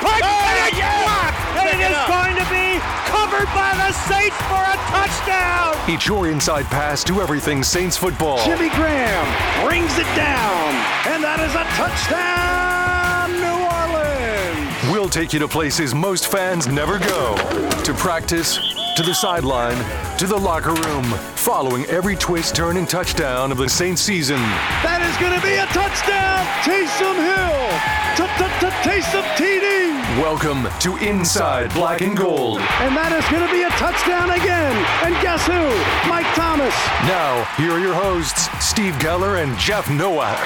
punt, oh, and it's yes. blocked, and it is going to be covered by the Saints for a touchdown. It's your inside pass to everything Saints football. Jimmy Graham brings it down, and that is a touchdown, New Orleans. We'll take you to places most fans never go to practice to the sideline, to the locker room, following every twist, turn, and touchdown of the Saints season. That is going to be a touchdown, Taysom Hill, Taysom TD. Welcome to Inside Black and Gold. And that is going to be a touchdown again. And guess who? Mike Thomas. Now, here are your hosts, Steve Geller and Jeff Nowak.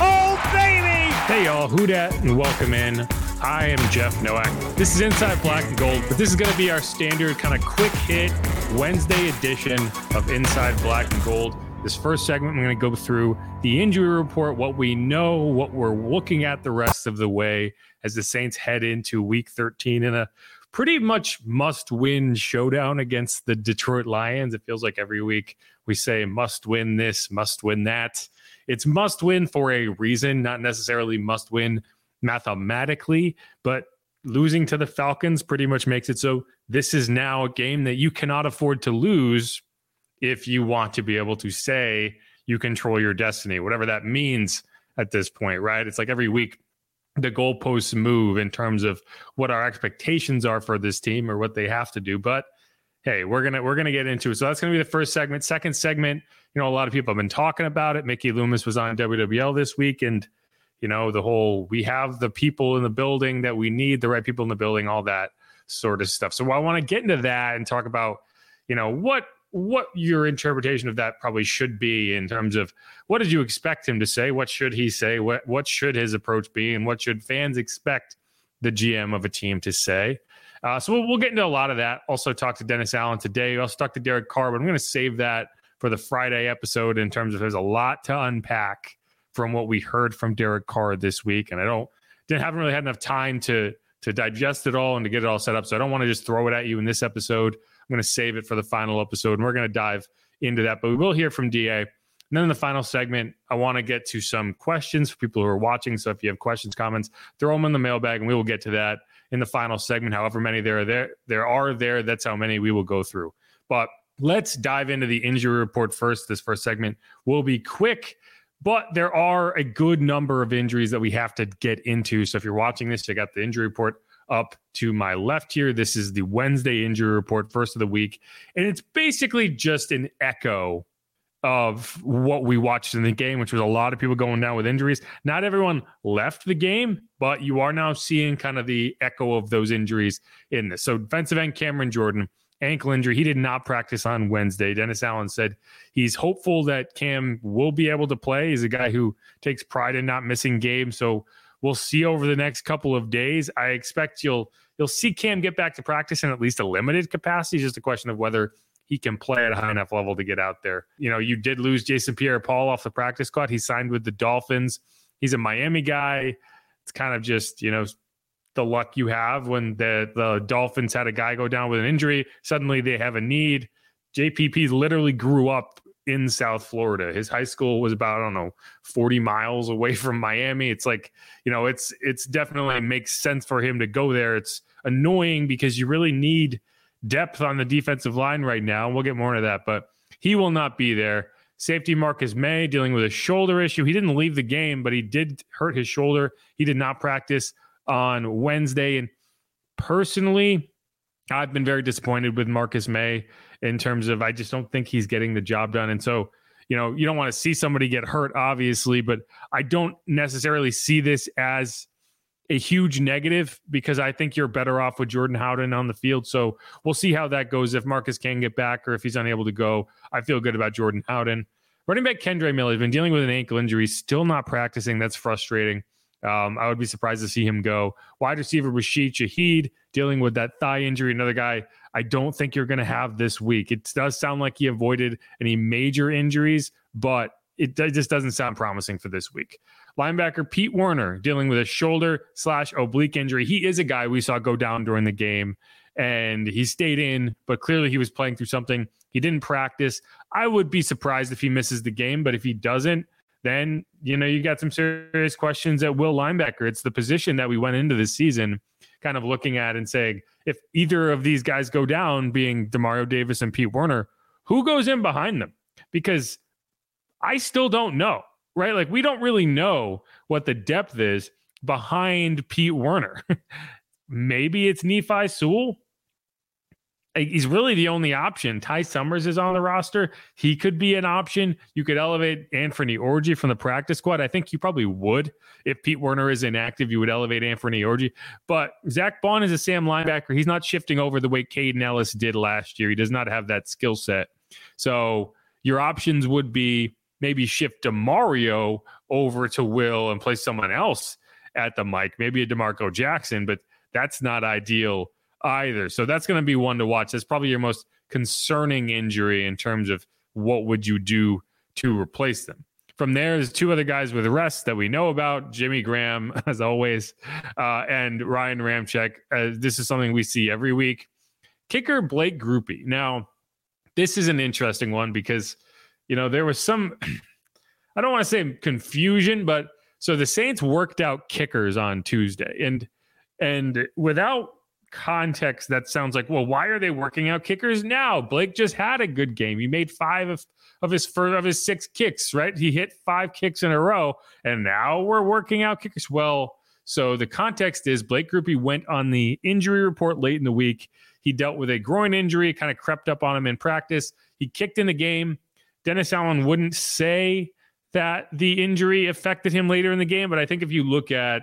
Oh, baby! Hey, y'all, who dat, and welcome in. I am Jeff Nowak. This is Inside Black and Gold, but this is going to be our standard kind of quick hit Wednesday edition of Inside Black and Gold. This first segment, I'm going to go through the injury report, what we know, what we're looking at the rest of the way as the Saints head into week 13 in a pretty much must win showdown against the Detroit Lions. It feels like every week we say must win this, must win that. It's must win for a reason, not necessarily must win mathematically, but losing to the Falcons pretty much makes it so this is now a game that you cannot afford to lose if you want to be able to say you control your destiny, whatever that means at this point, right? It's like every week the goalposts move in terms of what our expectations are for this team or what they have to do. But hey, we're gonna we're gonna get into it. So that's gonna be the first segment. Second segment, you know, a lot of people have been talking about it. Mickey Loomis was on WWL this week, and you know the whole we have the people in the building that we need the right people in the building all that sort of stuff so i want to get into that and talk about you know what what your interpretation of that probably should be in terms of what did you expect him to say? What should he say? What what should his approach be? And what should fans expect the gm of a team to say? Uh, so we'll, we'll, get into a lot of that. Also talk to dennis allen today. Also talk to derek carr but i'm going to save that for the friday episode in terms of there's a lot to unpack from what we heard from Derek Carr this week, and I don't didn't haven't really had enough time to to digest it all and to get it all set up. So I don't want to just throw it at you in this episode. I'm going to save it for the final episode, and we're going to dive into that. But we will hear from Da. And then in the final segment, I want to get to some questions for people who are watching. So if you have questions, comments, throw them in the mailbag, and we will get to that in the final segment. However many there are there there are there, that's how many we will go through. But let's dive into the injury report first. This first segment will be quick but there are a good number of injuries that we have to get into. So if you're watching this, I got the injury report up to my left here. This is the Wednesday injury report, first of the week. And it's basically just an echo of what we watched in the game, which was a lot of people going down with injuries. Not everyone left the game, but you are now seeing kind of the echo of those injuries in this. So defensive end Cameron Jordan ankle injury. He did not practice on Wednesday. Dennis Allen said he's hopeful that Cam will be able to play. He's a guy who takes pride in not missing games. So we'll see over the next couple of days. I expect you'll you'll see Cam get back to practice in at least a limited capacity. It's just a question of whether he can play at a high enough level to get out there. You know, you did lose Jason Pierre Paul off the practice squad. He signed with the Dolphins. He's a Miami guy. It's kind of just, you know, the luck you have when the the Dolphins had a guy go down with an injury. Suddenly they have a need. JPP literally grew up in South Florida. His high school was about I don't know 40 miles away from Miami. It's like, you know, it's it's definitely makes sense for him to go there. It's annoying because you really need depth on the defensive line right now. We'll get more into that, but he will not be there. Safety Marcus Maye dealing with a shoulder issue. He didn't leave the game, but he did hurt his shoulder. He did not practice on Wednesday. And personally, I've been very disappointed with Marcus Maye in terms of I just don't think he's getting the job done. And so, you know, you don't want to see somebody get hurt, obviously, but I don't necessarily see this as a huge negative because I think you're better off with Jordan Howden on the field. So we'll see how that goes if Marcus can get back or if he's unable to go. I feel good about Jordan Howden. Running back Kendre Miller has been dealing with an ankle injury, still not practicing. That's frustrating. Um, I would be surprised to see him go. Wide receiver Rashid Shaheed dealing with that thigh injury. Another guy I don't think you're going to have this week. It does sound like he avoided any major injuries, but it just doesn't sound promising for this week. Linebacker Pete Werner dealing with a shoulder slash oblique injury. He is a guy we saw go down during the game and he stayed in, but clearly he was playing through something. He didn't practice. I would be surprised if he misses the game, but if he doesn't, then you know you got some serious questions at will linebacker. It's the position that we went into this season kind of looking at and saying if either of these guys go down, being Demario Davis and Pete Werner, who goes in behind them? Because I still don't know, right? Like we don't really know what the depth is behind Pete Werner. Maybe it's Nephi Sewell he's really the only option. Ty Summers is on the roster. He could be an option. You could elevate Anfernee Orji from the practice squad. I think you probably would. If Pete Werner is inactive, you would elevate Anfernee Orji. But Zack Baun is a Sam linebacker. He's not shifting over the way Kaden Elliss did last year. He does not have that skill set. So your options would be maybe shift Demario over to Will and play someone else at the mic, maybe a D'Marco Jackson, but that's not ideal either. So that's going to be one to watch. That's probably your most concerning injury in terms of what would you do to replace them. From there, there's two other guys with rest that we know about Jimmy Graham, as always, uh, and Ryan Ramczyk. Uh, this is something we see every week. Kicker Blake Grupe. Now, this is an interesting one because, you know, there was some, I don't want to say confusion, but so the Saints worked out kickers on Tuesday. And, and without context that sounds like, well, why are they working out kickers now? Blake just had a good game. He made five of, of his first, of his six kicks, right? He hit five kicks in a row, and now we're working out kickers. Well, so the context is Blake Grupe went on the injury report late in the week. He dealt with a groin injury, it kind of crept up on him in practice. He kicked in the game. Dennis Allen wouldn't say that the injury affected him later in the game, but I think if you look at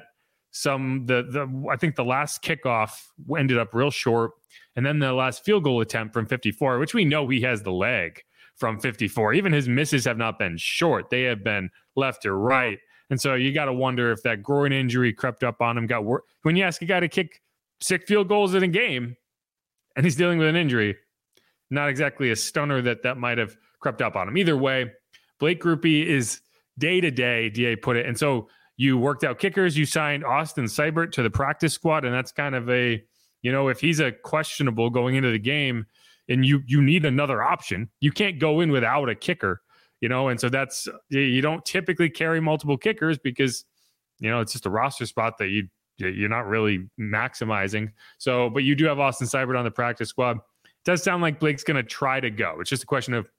some the the I think the last kickoff ended up real short, and then the last field goal attempt from 54, which we know he has the leg from 54. Even his misses have not been short; they have been left or right. And so you got to wonder if that groin injury crept up on him. Got wor- when you ask a guy to kick six field goals in a game, and he's dealing with an injury, not exactly a stunner that that might have crept up on him. Either way, Blake Grupe is day to day. Da put it, and so you worked out kickers. You signed Austin Seibert to the practice squad, and that's kind of a, you know, if he's a questionable going into the game, and you you need another option, you can't go in without a kicker, you know, and so that's you don't typically carry multiple kickers because, you know, it's just a roster spot that you you're not really maximizing. So, but you do have Austin Seibert on the practice squad. It does sound like Blake's going to try to go. It's just a question of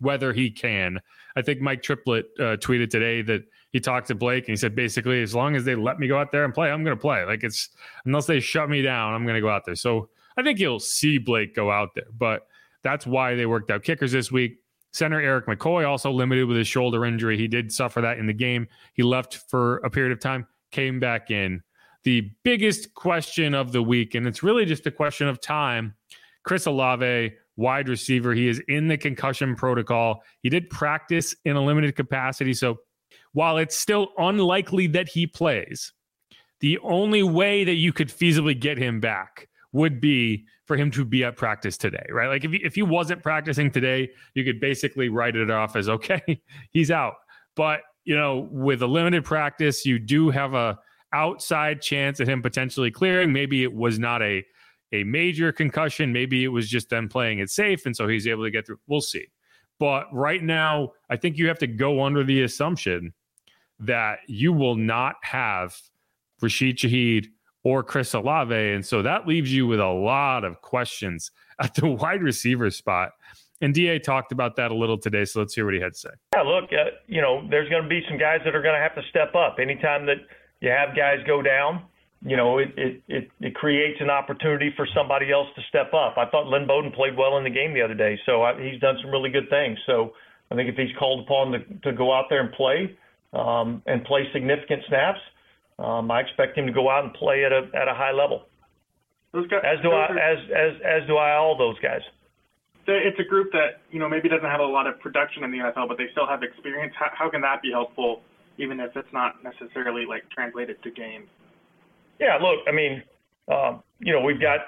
whether he can. I think Mike Triplett uh, tweeted today that he talked to Blake and he said basically, as long as they let me go out there and play, I'm going to play. Like it's unless they shut me down, I'm going to go out there. So I think you'll see Blake go out there, but that's why they worked out kickers this week. Center Erik McCoy also limited with his shoulder injury. He did suffer that in the game. He left for a period of time, came back in. The biggest question of the week, and it's really just a question of time. Chris Olave wide receiver. He is in the concussion protocol. He did practice in a limited capacity. So while it's still unlikely that he plays, the only way that you could feasibly get him back would be for him to be at practice today, right? Like if he, if he wasn't practicing today, you could basically write it off as okay, he's out. But you know, with a limited practice, you do have a outside chance at him potentially clearing. Maybe it was not a a major concussion. Maybe it was just them playing it safe. And so he's able to get through. We'll see. But right now, I think you have to go under the assumption that you will not have Rashid Shaheed or Chris Olave. And so that leaves you with a lot of questions at the wide receiver spot. And DA talked about that a little today. So let's hear what he had to say. Yeah, look, uh, you know, there's going to be some guys that are going to have to step up. Anytime that you have guys go down, you know, it, it, it, it creates an opportunity for somebody else to step up. I thought Lynn Bowden played well in the game the other day, so I, he's done some really good things. So I think if he's called upon to, to go out there and play um, and play significant snaps, um, I expect him to go out and play at a at a high level. Those guys, as do I, are, as as as do I all those guys. It's a group that you know maybe doesn't have a lot of production in the NFL, but they still have experience. How, how can that be helpful, even if it's not necessarily like translated to games? Yeah, look, I mean, um, you know, we've got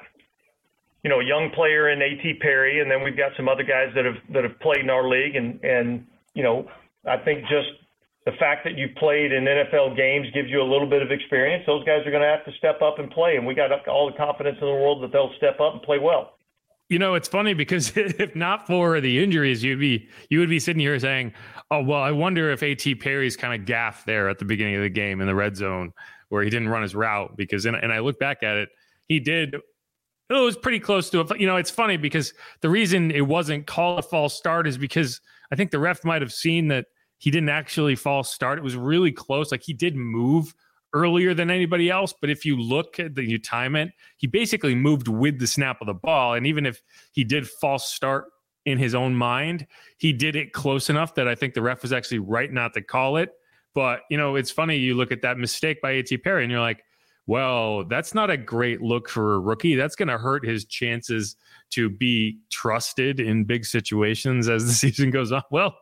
you know a young player in At Perry, and then we've got some other guys that have that have played in our league, and and you know, I think just the fact that you played in NFL games gives you a little bit of experience. Those guys are going to have to step up and play, and we got all the confidence in the world that they'll step up and play well. You know, it's funny because if not for the injuries, you'd be you would be sitting here saying, "Oh, well, I wonder if At Perry's kind of gaff there at the beginning of the game in the red zone where he didn't run his route because." And, and I look back at it, he did. It was pretty close to it. You know, it's funny because the reason it wasn't called a false start is because I think the ref might have seen that he didn't actually false start. It was really close. Like he did move earlier than anybody else. But if you look at the you time it, he basically moved with the snap of the ball. And even if he did false start in his own mind, he did it close enough that I think the ref was actually right not to call it. But you know, it's funny you look at that mistake by A.T. Perry and you're like, well, that's not a great look for a rookie. That's going to hurt his chances to be trusted in big situations as the season goes on. Well,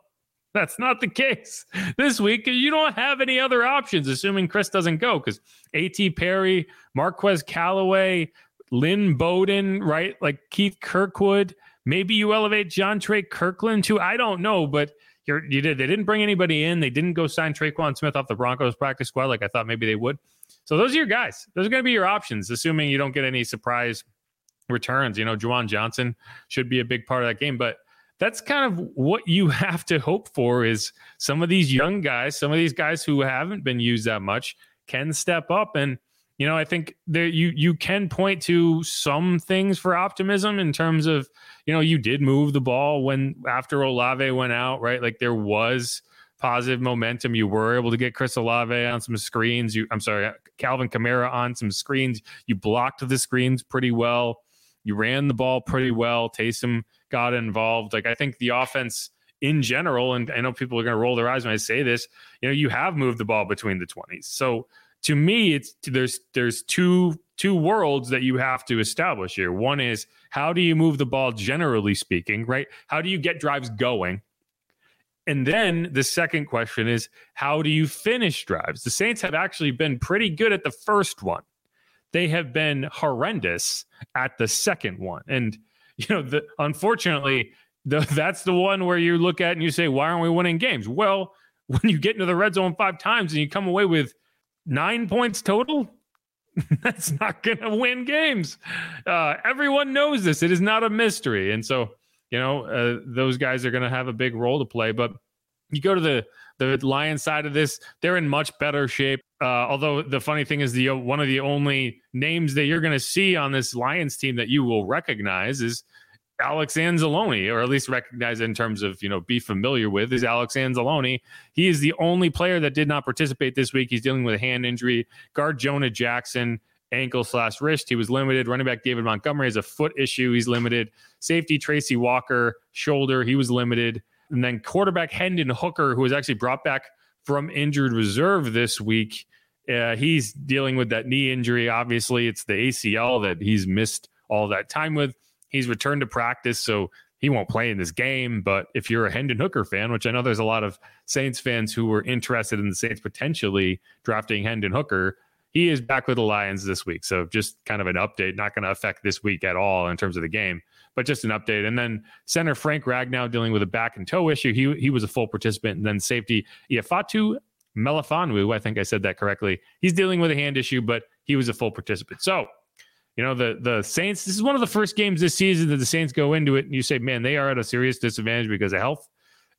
that's not the case this week. You don't have any other options, assuming Chris doesn't go, because A.T. Perry, Marquez Callaway, Lynn Bowden, right? Like Keith Kirkwood. Maybe you elevate Jontre Kirklin too. I don't know, but you did. They didn't bring anybody in. They didn't go sign Tre'Quan Smith off the Broncos practice squad like I thought maybe they would. So those are your guys. Those are going to be your options, assuming you don't get any surprise returns. You know, Juwan Johnson should be a big part of that game, but that's kind of what you have to hope for is some of these young guys, some of these guys who haven't been used that much can step up and you know, I think there you you can point to some things for optimism in terms of, you know, you did move the ball when after Olave went out, right? Like there was positive momentum. You were able to get Chris Olave on some screens. You I'm sorry, Calvin Kamara on some screens. You blocked the screens pretty well. You ran the ball pretty well. Taysom got involved. Like I think the offense in general, and I know people are going to roll their eyes when I say this. You know, you have moved the ball between the twenties. So to me, it's there's there's two two worlds that you have to establish here. One is how do you move the ball generally speaking, right? How do you get drives going? And then the second question is how do you finish drives? The Saints have actually been pretty good at the first one. They have been horrendous at the second one. And you know, the, unfortunately, the, that's the one where you look at and you say, why aren't we winning games? Well, when you get into the red zone five times and you come away with nine points total, that's not going to win games. Uh, everyone knows this. It is not a mystery. And so, you know, uh, those guys are going to have a big role to play. But you go to the the Lions side of this, they're in much better shape. Uh, although the funny thing is, the one of the only names that you're going to see on this Lions team that you will recognize is Alex Anzalone, or at least recognize in terms of you know be familiar with, is Alex Anzalone. He is the only player that did not participate this week. He's dealing with a hand injury. Guard Jonah Jackson ankle slash wrist. He was limited. Running back David Montgomery has a foot issue. He's limited. Safety Tracy Walker shoulder. He was limited. And then quarterback Hendon Hooker, who was actually brought back from injured reserve this week. Uh, he's dealing with that knee injury. Obviously, it's the ACL that he's missed all that time with. He's returned to practice, so he won't play in this game. But if you're a Hendon Hooker fan, which I know there's a lot of Saints fans who were interested in the Saints potentially drafting Hendon Hooker, he is back with the Lions this week. So just kind of an update, not going to affect this week at all in terms of the game but just an update. And then center Frank Ragnow dealing with a back and toe issue. He he was a full participant. And then safety Ifeatu Melifonwu, I think I said that correctly. He's dealing with a hand issue, but he was a full participant. So, you know, the the Saints, this is one of the first games this season that the Saints go into it and you say, man, they are at a serious disadvantage because of health.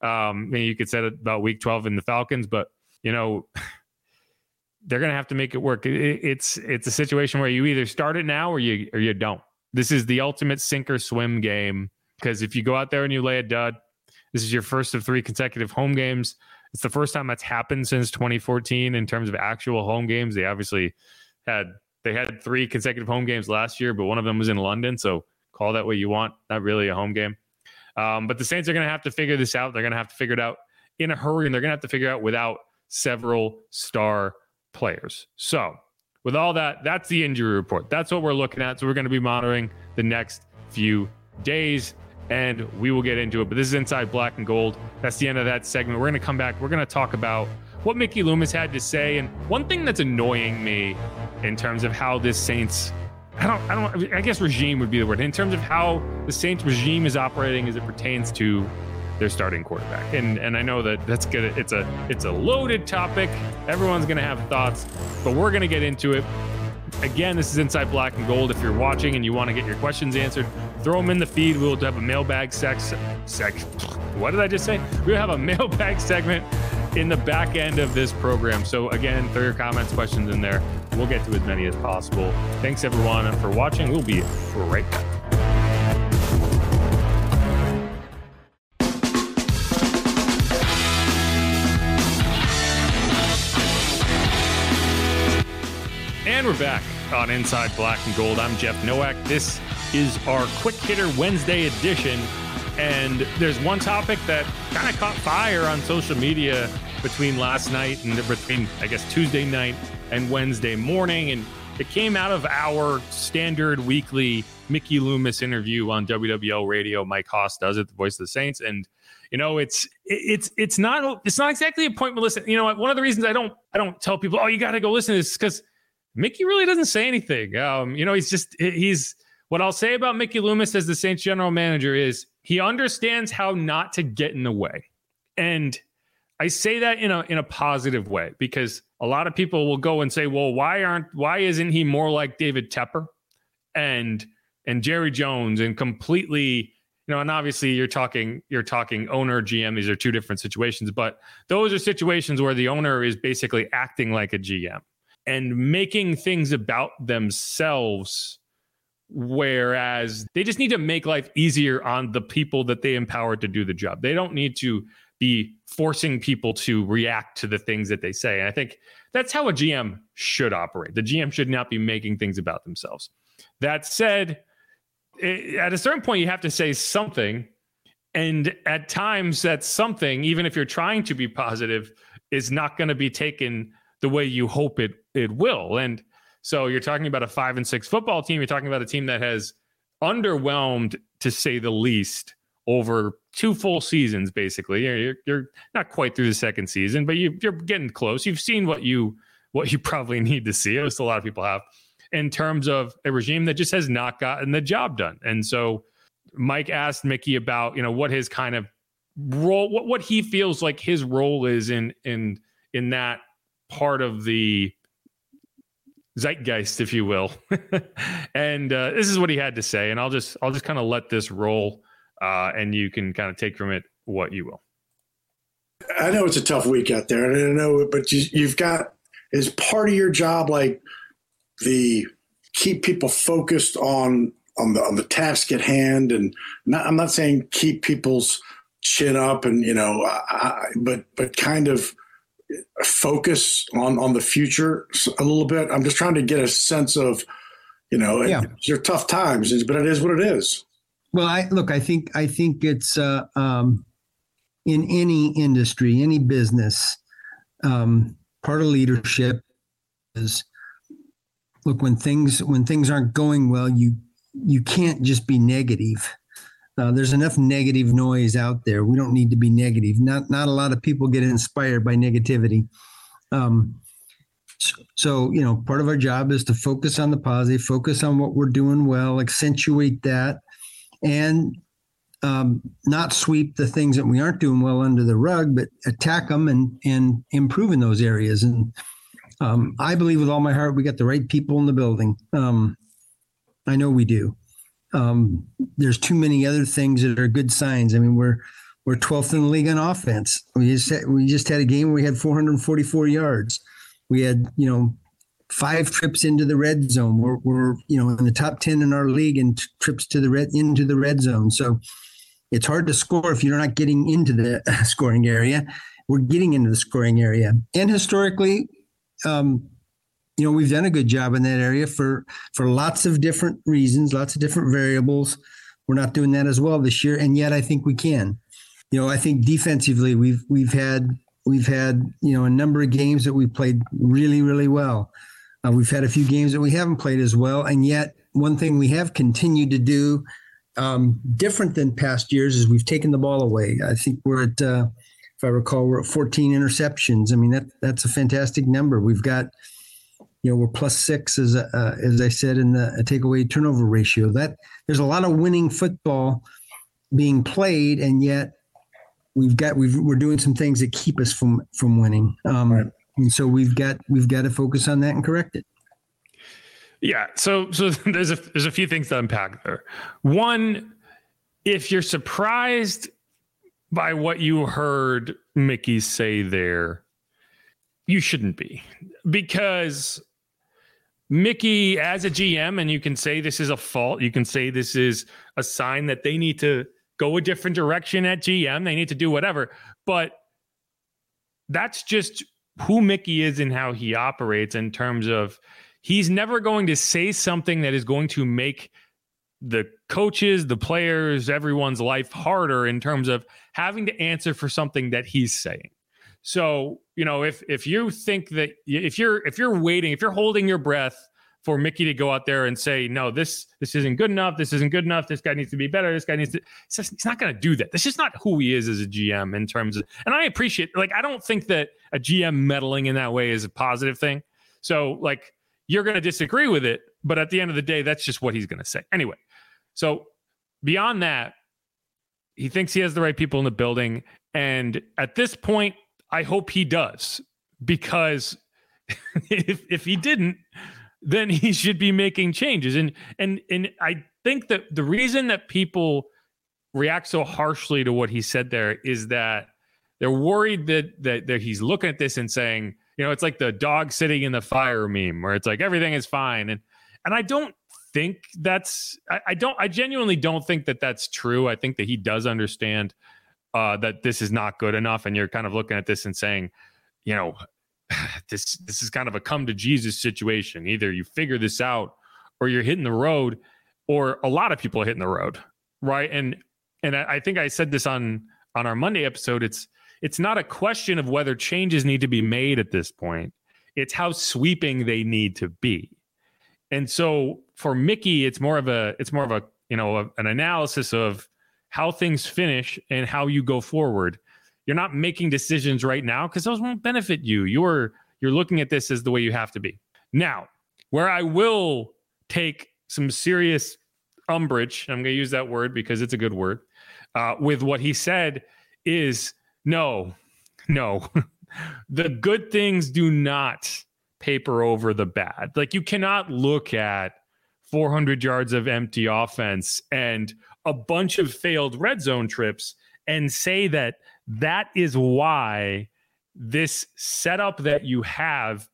Um, you could say about week 12 in the Falcons, but you know, they're going to have to make it work. It, it's it's a situation where you either start it now or you or you don't. This is the ultimate sink or swim game because if you go out there and you lay a dud, this is your first of three consecutive home games. It's the first time that's happened since 2014 in terms of actual home games. They obviously had they had three consecutive home games last year, but one of them was in London. So call that what you want. Not really a home game. Um, but the Saints are going to have to figure this out. They're going to have to figure it out in a hurry, and they're going to have to figure out without several star players. So with all that, that's the injury report. That's what we're looking at. So we're going to be monitoring the next few days and we will get into it. But this is Inside Black and Gold. That's the end of that segment. We're going to come back. We're going to talk about what Mickey Loomis had to say. And one thing that's annoying me in terms of how this Saints, I don't, I don't, I guess regime would be the word, in terms of how the Saints regime is operating as it pertains to their starting quarterback. And and I know that that's gonna it's a it's a loaded topic. Everyone's gonna have thoughts, but we're gonna get into it. again, this is Inside Black and Gold. If you're watching and you want to get your questions answered, throw them in the feed. We'll have a mailbag sex. Sec, what did I just say? We'll have a mailbag segment in the back end of this program. So again, throw your comments, questions in there. We'll get to as many as possible. Thanks everyone for watching. We'll be right back. And we're back on Inside Black and Gold. I'm Jeff Nowak. This is our Quick Hitter Wednesday edition. And there's one topic that kind of caught fire on social media between last night and between, I guess, Tuesday night and Wednesday morning. And it came out of our standard weekly Mickey Loomis interview on WWL radio. Mike Hoss does it, the voice of the Saints. And you know, it's it's it's not it's not exactly a point listen. You know, one of the reasons I don't I don't tell people, oh, you got to go listen to this because Mickey really doesn't say anything. Um, you know, he's just he's what I'll say about Mickey Loomis as the Saints general manager is he understands how not to get in the way. And I say that in a in a positive way because a lot of people will go and say, "Well, why aren't why isn't he more like David Tepper and and Jerry Jones and completely you know, and obviously you're talking you're talking owner GM. These are two different situations, but those are situations where the owner is basically acting like a GM and making things about themselves whereas they just need to make life easier on the people that they empower to do the job. They don't need to be forcing people to react to the things that they say. And i think that's how a gm should operate. The gm should not be making things about themselves. That said it, at a certain point you have to say something. And at times that something even if you're trying to be positive is not going to be taken the way you hope it it will. And so you're talking about a five and six football team. You're talking about a team that has underwhelmed, to say the least, over two full seasons. Basically, you're, you're not quite through the second season, but you, you're getting close. You've seen what you what you probably need to see. As a lot of people have, in terms of a regime that just has not gotten the job done. And so, Mike asked Mickey about you know what his kind of role, what what he feels like his role is in in in that part of the zeitgeist, if you will. and uh, this is what he had to say, and I'll just I'll just kind of let this roll, uh, and you can kind of take from it what you will. I know it's a tough week out there, and I know, but you, you've got is part of your job like the keep people focused on on the on the task at hand, and not, I'm not saying keep people's chin up, and you know, I, but but kind of focus on on the future a little bit? I'm just trying to get a sense of, you know, yeah. they're tough times, but it is what it is. Well, I look. I think I think it's uh, um, in any industry, any business. Um, part of leadership is look when things when things aren't going well. You you can't just be negative. Uh, there's enough negative noise out there. We don't need to be negative. Not not a lot of people get inspired by negativity. Um, so, so, you know, part of our job is to focus on the positive, focus on what we're doing well, accentuate that, and um, not sweep the things that we aren't doing well under the rug, but attack them and and improve in those areas. And um, I believe with all my heart we got the right people in the building. Um, I know we do um, there's too many other things that are good signs. I mean, we're we're 12th in the league on offense. We just had, we just had a game where we had 444 yards. We had you know five trips into the red zone. We're, we're you know in the top 10 in our league in trips to the red into the red zone. So it's hard to score if you're not getting into the scoring area. We're getting into the scoring area, and historically, um, you know we've done a good job in that area for for lots of different reasons lots of different variables. We're not doing that as well this year and yet i think we can. You know i think defensively we've we've had we've had you know a number of games that we played really really well. Uh, we've had a few games that we haven't played as well and yet one thing we have continued to do um, different than past years is we've taken the ball away. I think we're at uh, if i recall we're at 14 interceptions. I mean that that's a fantastic number. We've got you know we're plus six as uh, as I said in the takeaway turnover ratio. That there's a lot of winning football being played, and yet we've got we've we're doing some things that keep us from from winning. Um, right. And so we've got we've got to focus on that and correct it. Yeah. So so there's a there's a few things to unpack there. One, if you're surprised by what you heard Mickey say there, you shouldn't be because Mickey, as a GM, and you can say this is a fault, you can say this is a sign that they need to go a different direction at GM, they need to do whatever. But that's just who Mickey is and how he operates in terms of he's never going to say something that is going to make the coaches, the players, everyone's life harder in terms of having to answer for something that he's saying. So, you know, if if you think that if you're if you're waiting, if you're holding your breath for Mickey to go out there and say, "No, this this isn't good enough. This isn't good enough. This guy needs to be better. This guy needs to," it's just, he's not going to do that. This is not who he is as a GM in terms of. And I appreciate, like, I don't think that a GM meddling in that way is a positive thing. So, like, you're going to disagree with it, but at the end of the day, that's just what he's going to say anyway. So, beyond that, he thinks he has the right people in the building, and at this point, I hope he does because if if he didn't, then he should be making changes. And and and I think that the reason that people react so harshly to what he said there is that they're worried that that, that he's looking at this and saying, you know, it's like the dog sitting in the fire meme where it's like everything is fine. And and I don't think that's I, I don't I genuinely don't think that that's true. I think that he does understand uh, that this is not good enough, and you're kind of looking at this and saying, you know, this this is kind of a come to Jesus situation. Either you figure this out, or you're hitting the road, or a lot of people are hitting the road, right? And and I, think I said this on on our Monday episode. It's it's not a question of whether changes need to be made at this point. It's how sweeping they need to be. And so for Mickey, it's more of a it's more of a you know a, an analysis of how things finish and how you go forward. You're not making decisions right now because those won't benefit you. You're you're looking at this as the way you have to be. Now, where I will take some serious umbrage, I'm going to use that word because it's a good word, uh, with what he said is no, no. the good things do not paper over the bad. Like you cannot look at 400 yards of empty offense and a bunch of failed red zone trips and say that that is why this setup that you have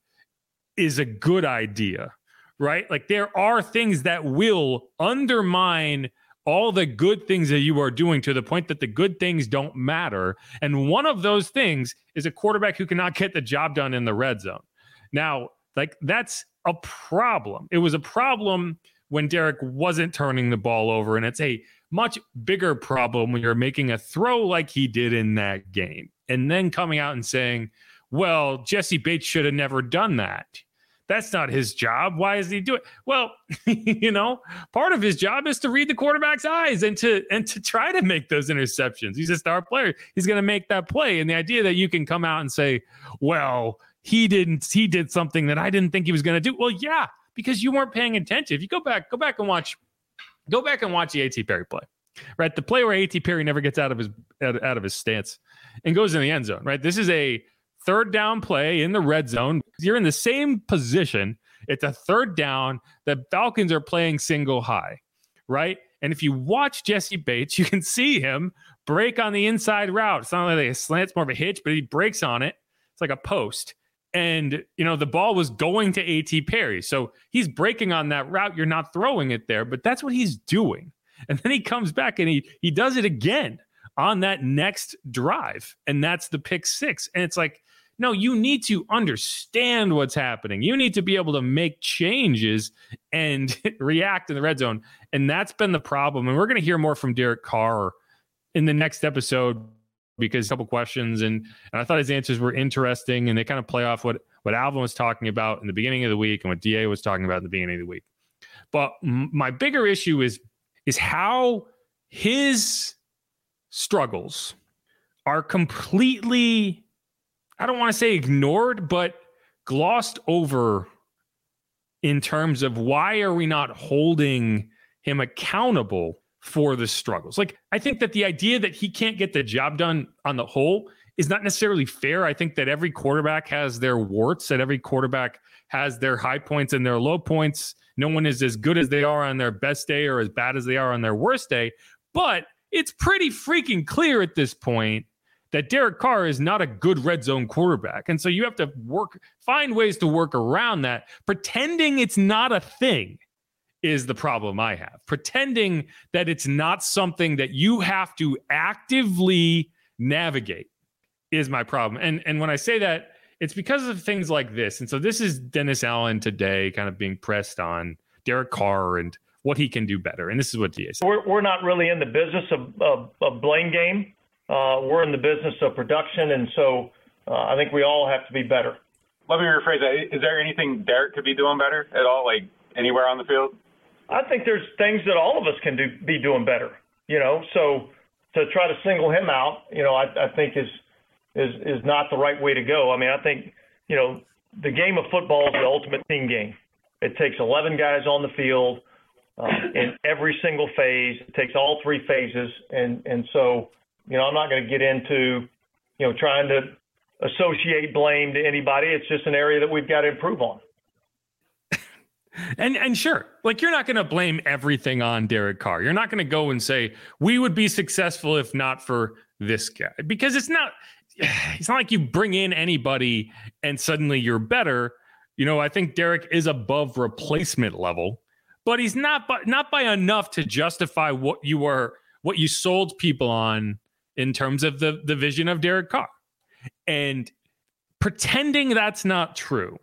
is a good idea, right? Like there are things that will undermine all the good things that you are doing to the point that the good things don't matter. And one of those things is a quarterback who cannot get the job done in the red zone. Now, like that's a problem. It was a problem when Derek wasn't turning the ball over, and it's a much bigger problem when you're making a throw like he did in that game and then coming out and saying, well, Jessie Bates should have never done that. That's not his job. Why is he doing? It? Well, you know, part of his job is to read the quarterback's eyes and to and to try to make those interceptions. He's a star player. He's going to make that play. And the idea that you can come out and say, "Well, he didn't. He did something that I didn't think he was going to do." Well, yeah, because you weren't paying attention. If you go back, go back and watch Go back and watch the A.T. Perry play. Right, the play where A.T. Perry never gets out of his out, out of his stance and goes in the end zone. Right, this is a third down play in the red zone. You're in the same position. It's a third down. The Falcons are playing single high, right? And if you watch Jessie Bates, you can see him break on the inside route. It's not like a slant, it's more of a hitch, but he breaks on it. It's like a post and you know the ball was going to AT Perry. So he's breaking on that route. You're not throwing it there, but that's what he's doing. And then he comes back and he he does it again on that next drive, and that's the pick six. And it's like, no, you need to understand what's happening. You need to be able to make changes and react in the red zone. And that's been the problem. And we're going to hear more from Derek Carr in the next episode because a couple questions and, and I thought his answers were interesting and they kind of play off what what Alvin was talking about in the beginning of the week and what Da was talking about in the beginning of the week. But my bigger issue is is how his struggles are completely I don't want to say ignored but glossed over in terms of why are we not holding him accountable for the struggles. Like I think that the idea that he can't get the job done on the whole is not necessarily fair. I think that every quarterback has their warts, that every quarterback has their high points and their low points. No one is as good as they are on their best day or as bad as they are on their worst day. But it's pretty freaking clear at this point that Derek Carr is not a good red zone quarterback. And so you have to work, find ways to work around that. Pretending it's not a thing is the problem I have. Pretending that it's not something that you have to actively navigate is my problem. And and when I say that, it's because of things like this. And so this is Dennis Allen today kind of being pressed on Derek Carr and what he can do better. And this is what DA said. We're, we're not really in the business of, of, of blame game. Uh, we're in the business of production. And so uh, I think we all have to be better. Let me rephrase that. Is there anything Derek could be doing better at all, like anywhere on the field? I think there's things that all of us can do, be doing better, you know, so to try to single him out, you know, I, I think is, is, is not the right way to go. I mean, I think, you know, the game of football is the ultimate team game. It takes 11 guys on the field uh, in every single phase. It takes all three phases, and and so you know I'm not going to get into you know trying to associate blame to anybody. It's just an area that we've got to improve on. And and sure, like you're not going to blame everything on Derek Carr. You're not going to go and say we would be successful if not for this guy because it's not it's not like you bring in anybody and suddenly you're better. You know, I think Derek is above replacement level but he's not by, not by enough to justify what you were what you sold people on in terms of the the vision of Derek Carr. And pretending that's not true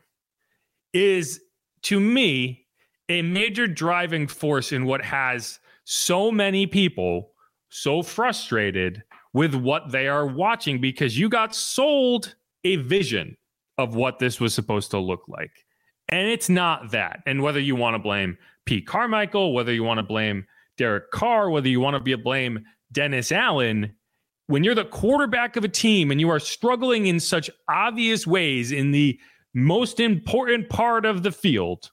is to me a major driving force in what has so many people so frustrated with what they are watching because you got sold a vision of what this was supposed to look like. And it's not that. And whether you want to blame Pete Carmichael, whether you want to blame Derek Carr, whether you want to be a blame Dennis Allen, when you're the quarterback of a team and you are struggling in such obvious ways in the most important part of the field,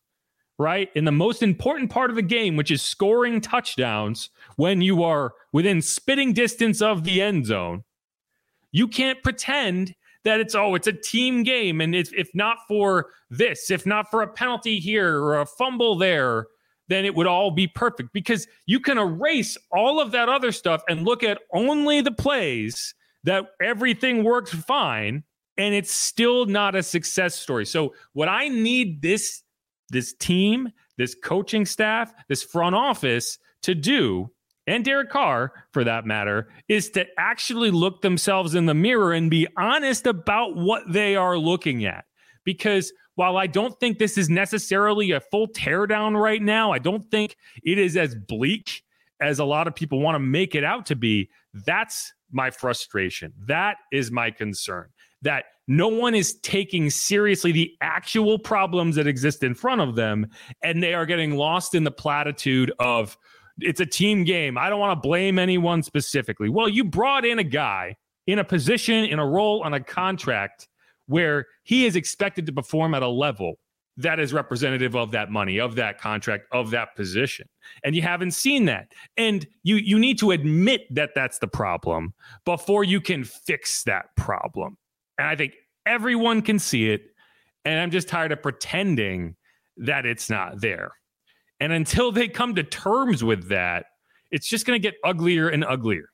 right? In the most important part of the game, which is scoring touchdowns when you are within spitting distance of the end zone, you can't pretend that it's oh it's a team game and if, if not for this if not for a penalty here or a fumble there then it would all be perfect because you can erase all of that other stuff and look at only the plays that everything works fine and it's still not a success story. So what I need this this team, this coaching staff, this front office to do and Derek Carr for that matter is to actually look themselves in the mirror and be honest about what they are looking at because while I don't think this is necessarily a full teardown right now, I don't think it is as bleak as a lot of people want to make it out to be. That's my frustration. That is my concern. That no one is taking seriously the actual problems that exist in front of them, and they are getting lost in the platitude of it's a team game. I don't want to blame anyone specifically. Well, you brought in a guy in a position, in a role, on a contract where he is expected to perform at a level that is representative of that money, of that contract, of that position. And you haven't seen that. And you you need to admit that that's the problem before you can fix that problem. And I think everyone can see it and I'm just tired of pretending that it's not there. And until they come to terms with that, it's just going to get uglier and uglier.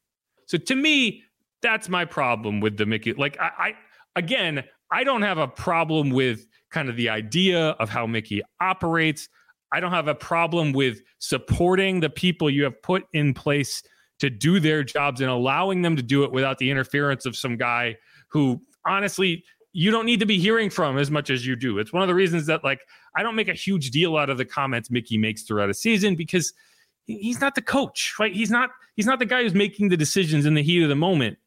So to me, that's my problem with the Mickey. Like I, I again, I don't have a problem with kind of the idea of how Mickey operates. I don't have a problem with supporting the people you have put in place to do their jobs and allowing them to do it without the interference of some guy who honestly you don't need to be hearing from as much as you do. It's one of the reasons that like I don't make a huge deal out of the comments Mickey makes throughout a season because he's not the coach, right? He's not he's not the guy who's making the decisions in the heat of the moment.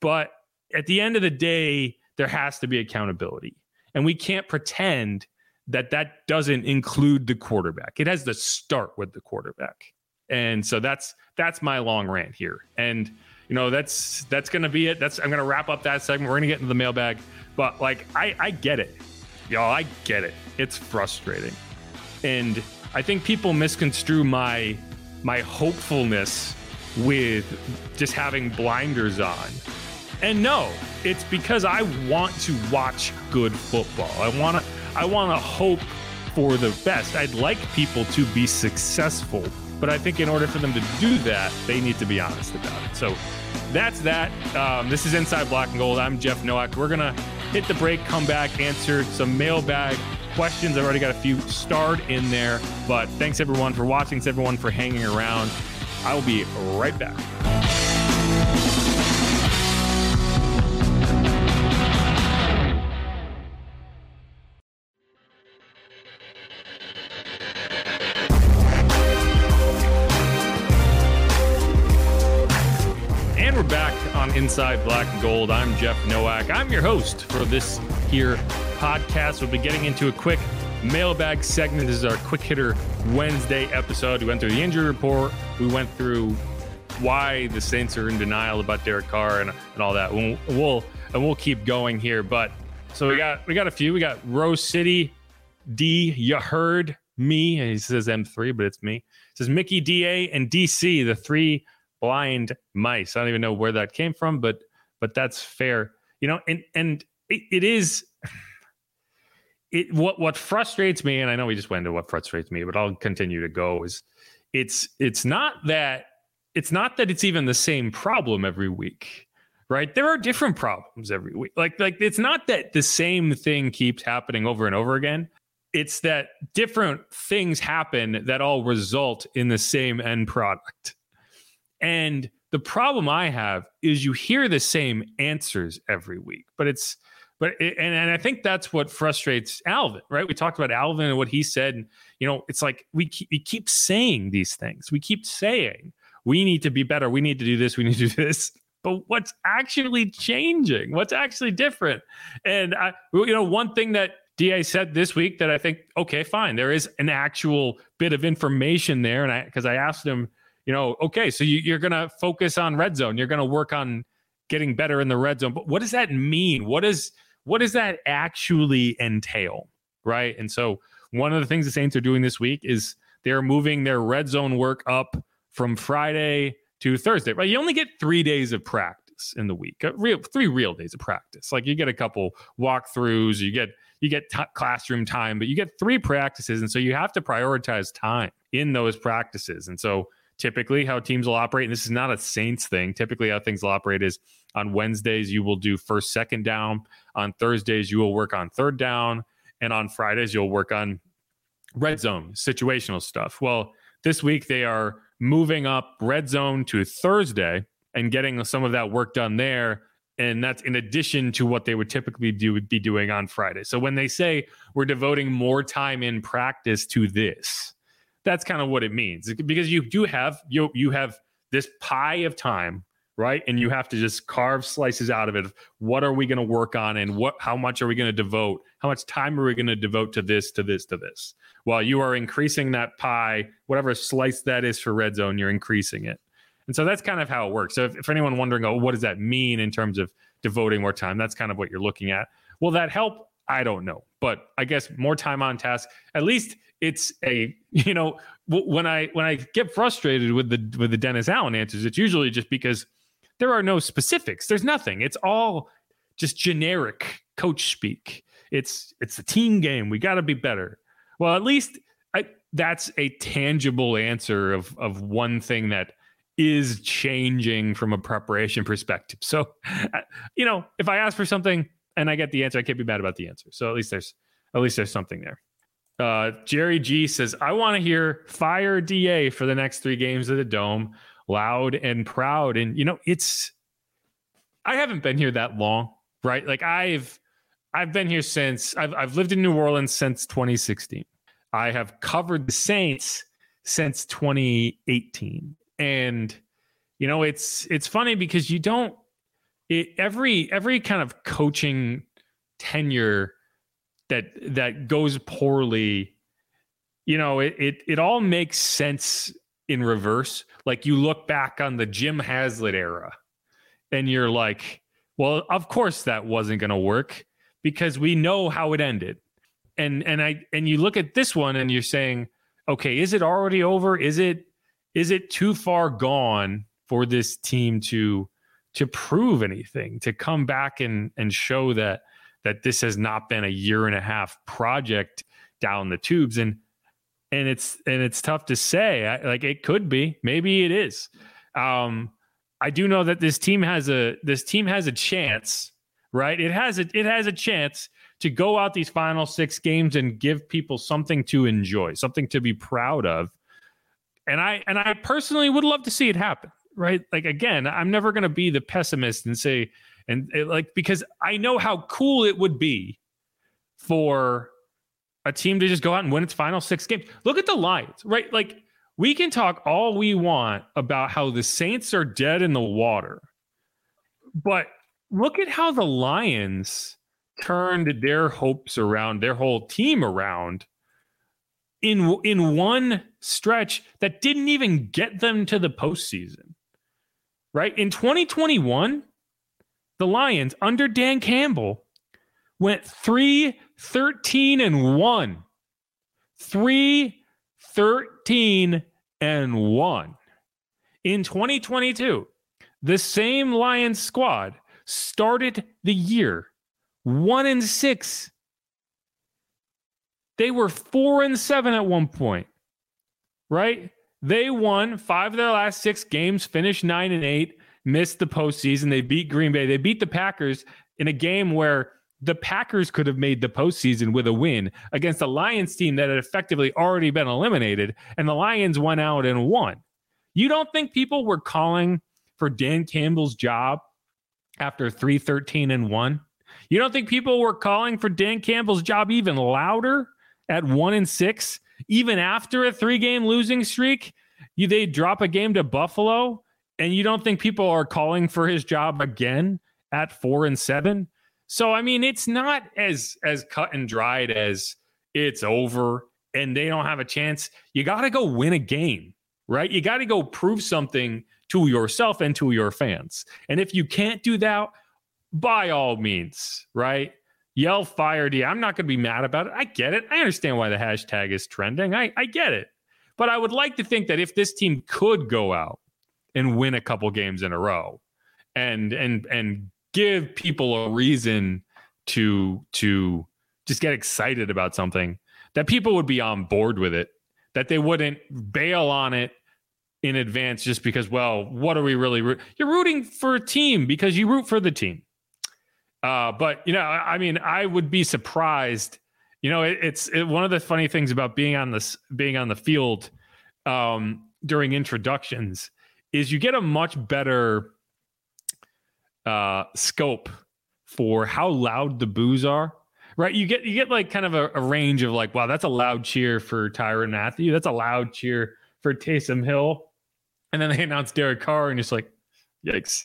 But at the end of the day, there has to be accountability. And we can't pretend that that doesn't include the quarterback. It has to start with the quarterback. And so that's that's my long rant here. And you know, that's that's gonna be it. That's I'm gonna wrap up that segment. We're gonna get into the mailbag. But like I I get it. Y'all, I get it. It's frustrating. And I think people misconstrue my my hopefulness with just having blinders on And no, it's because I want to watch good football. I want to I want to hope for the best. I'd like people to be successful, but I think in order for them to do that, they need to be honest about it. So that's that. Um, this is Inside Black and Gold. I'm Jeff Nowak. We're gonna hit the break, come back, answer some mailbag questions. I've already got a few starred in there, but thanks everyone for watching. Thanks everyone for hanging around. I will be right back. Inside Black and Gold. I'm Jeff Nowak. I'm your host for this here podcast. We'll be getting into a quick mailbag segment. This is our quick hitter Wednesday episode. We went through the injury report. We went through why the Saints are in denial about Derek Carr and, and all that. We'll, we'll and we'll keep going here. But so we got we got a few. We got Rose City D. You heard me. He says M3, but it's me. It says Mickey DA and DC, the three blind mice. I don't even know where that came from, but but that's fair. You know, and and it, it is it what what frustrates me, and I know we just went into what frustrates me, but I'll continue to go is it's it's not that it's not that it's even the same problem every week right there are different problems every week like like it's not that the same thing keeps happening over and over again it's that different things happen that all result in the same end product and the problem i have is you hear the same answers every week but it's but it, and, and I think that's what frustrates Alvin, right? We talked about Alvin and what he said. And, you know, it's like we keep, we keep saying these things. We keep saying we need to be better. We need to do this. We need to do this. But what's actually changing? What's actually different? And I, you know, one thing that Da said this week that I think, okay, fine, there is an actual bit of information there. And I, because I asked him, you know, okay, so you, you're going to focus on red zone. You're going to work on getting better in the red zone. But what does that mean? What is what does that actually entail? Right. And so one of the things the Saints are doing this week is they're moving their red zone work up from Friday to Thursday. Right. You only get three days of practice in the week, uh, real three real days of practice. Like you get a couple walkthroughs, you get you get t- classroom time, but you get three practices, and so you have to prioritize time in those practices. And so typically how teams will operate, and this is not a Saints thing. Typically how things will operate is on Wednesdays you will do first, second down. On Thursdays you will work on third down, and on Fridays you'll work on red zone situational stuff. Well, this week they are moving up red zone to Thursday and getting some of that work done there. And that's in addition to what they would typically do be doing on Friday. So when they say we're devoting more time in practice to this, that's kind of what it means because you do have you you have this pie of time right? And you have to just carve slices out of it what are we going to work on and what how much are we going to devote how much time are we going to devote to this to this to this? While you are increasing that pie whatever slice that is for red zone you're increasing it. And so that's kind of how it works. So if, if anyone wondering oh what does that mean in terms of devoting more time? That's kind of what you're looking at. Will that help? I don't know. But i guess more time on task at least it's a you know when I when I get frustrated with the with the Dennis Allen answers, it's usually just because there are no specifics. There's nothing. It's all just generic coach speak. It's it's a team game. We got to be better. Well, at least I, that's a tangible answer of of one thing that is changing from a preparation perspective. So, you know, if I ask for something and I get the answer, I can't be mad about the answer. So at least there's at least there's something there. Uh, Jerry G says, I want to hear fire DA for the next three games of the dome, loud and proud. And, you know, it's, I haven't been here that long, right? Like I've, I've been here since I've, I've lived in New Orleans since 2016. I have covered the Saints since 2018. And, you know, it's, it's funny because you don't, it, every, every kind of coaching tenure that that goes poorly you know it, it it all makes sense in reverse. Like you look back on the jim haslett era and you're like well of course that wasn't going to work because we know how it ended. And and i and you look at this one and you're saying okay is it already over? Is it is it too far gone for this team to to prove anything, to come back and and show that that this has not been a year and a half project down the tubes. And and it's and it's tough to say. I, like it could be. Maybe it is. Um i do know that this team has a this team has a chance right? It has a it has a chance to go out these final six games and give people something to enjoy something to be proud of. And i and i personally would love to see it happen right? Like again i'm never going to be the pessimist and say and it, like because i know how cool it would be for a team to just go out and win its final six games. Look at the Lions, right? Like we can talk all we want about how the Saints are dead in the water, but look at how the Lions turned their hopes around, their whole team around in in one stretch that didn't even get them to the postseason. Right? In 2021, the Lions under Dan Campbell went 3 13 and 1. 3 13 and 1. In 2022, the same Lions squad started the year 1 and 6. They were 4 and 7 at one point. Right? They won 5 of their last 6 games, finished 9 and 8, missed the postseason. They beat Green Bay. They beat the Packers in a game where the Packers could have made the postseason with a win against a Lions team that had effectively already been eliminated, and the Lions went out and won. You don't think people were calling for Dan Campbell's job after 313 and 1? You don't think people were calling for Dan Campbell's job even louder at 1 and 6 even after a 3-game losing streak? You they drop a game to Buffalo and you don't think people are calling for his job again at 4 and 7? So I mean, it's not as as cut and dried as it's over and they don't have a chance. You got to go win a game, right? You got to go prove something to yourself and to your fans. And if you can't do that, by all means, right? Yell fire D. I'm not going to be mad about it. I get it. I understand why the hashtag is trending. I, I get it. But I would like to think that if this team could go out and win a couple games in a row. And and and give people a reason to to just get excited about something that people would be on board with it that they wouldn't bail on it in advance just because well what are we really you're rooting for a team because you root for the team. Uh, but you know I, I, mean i would be surprised you know it, it's it, one of the funny things about being on this being on the field um, during introductions is you get a much better uh, scope for how loud the boos are. Right, you get you get like kind of a, a range of like, wow, that's a loud cheer for Tyrann Mathieu. That's a loud cheer for Taysom Hill. And then they announce Derek Carr, and it's like, yikes.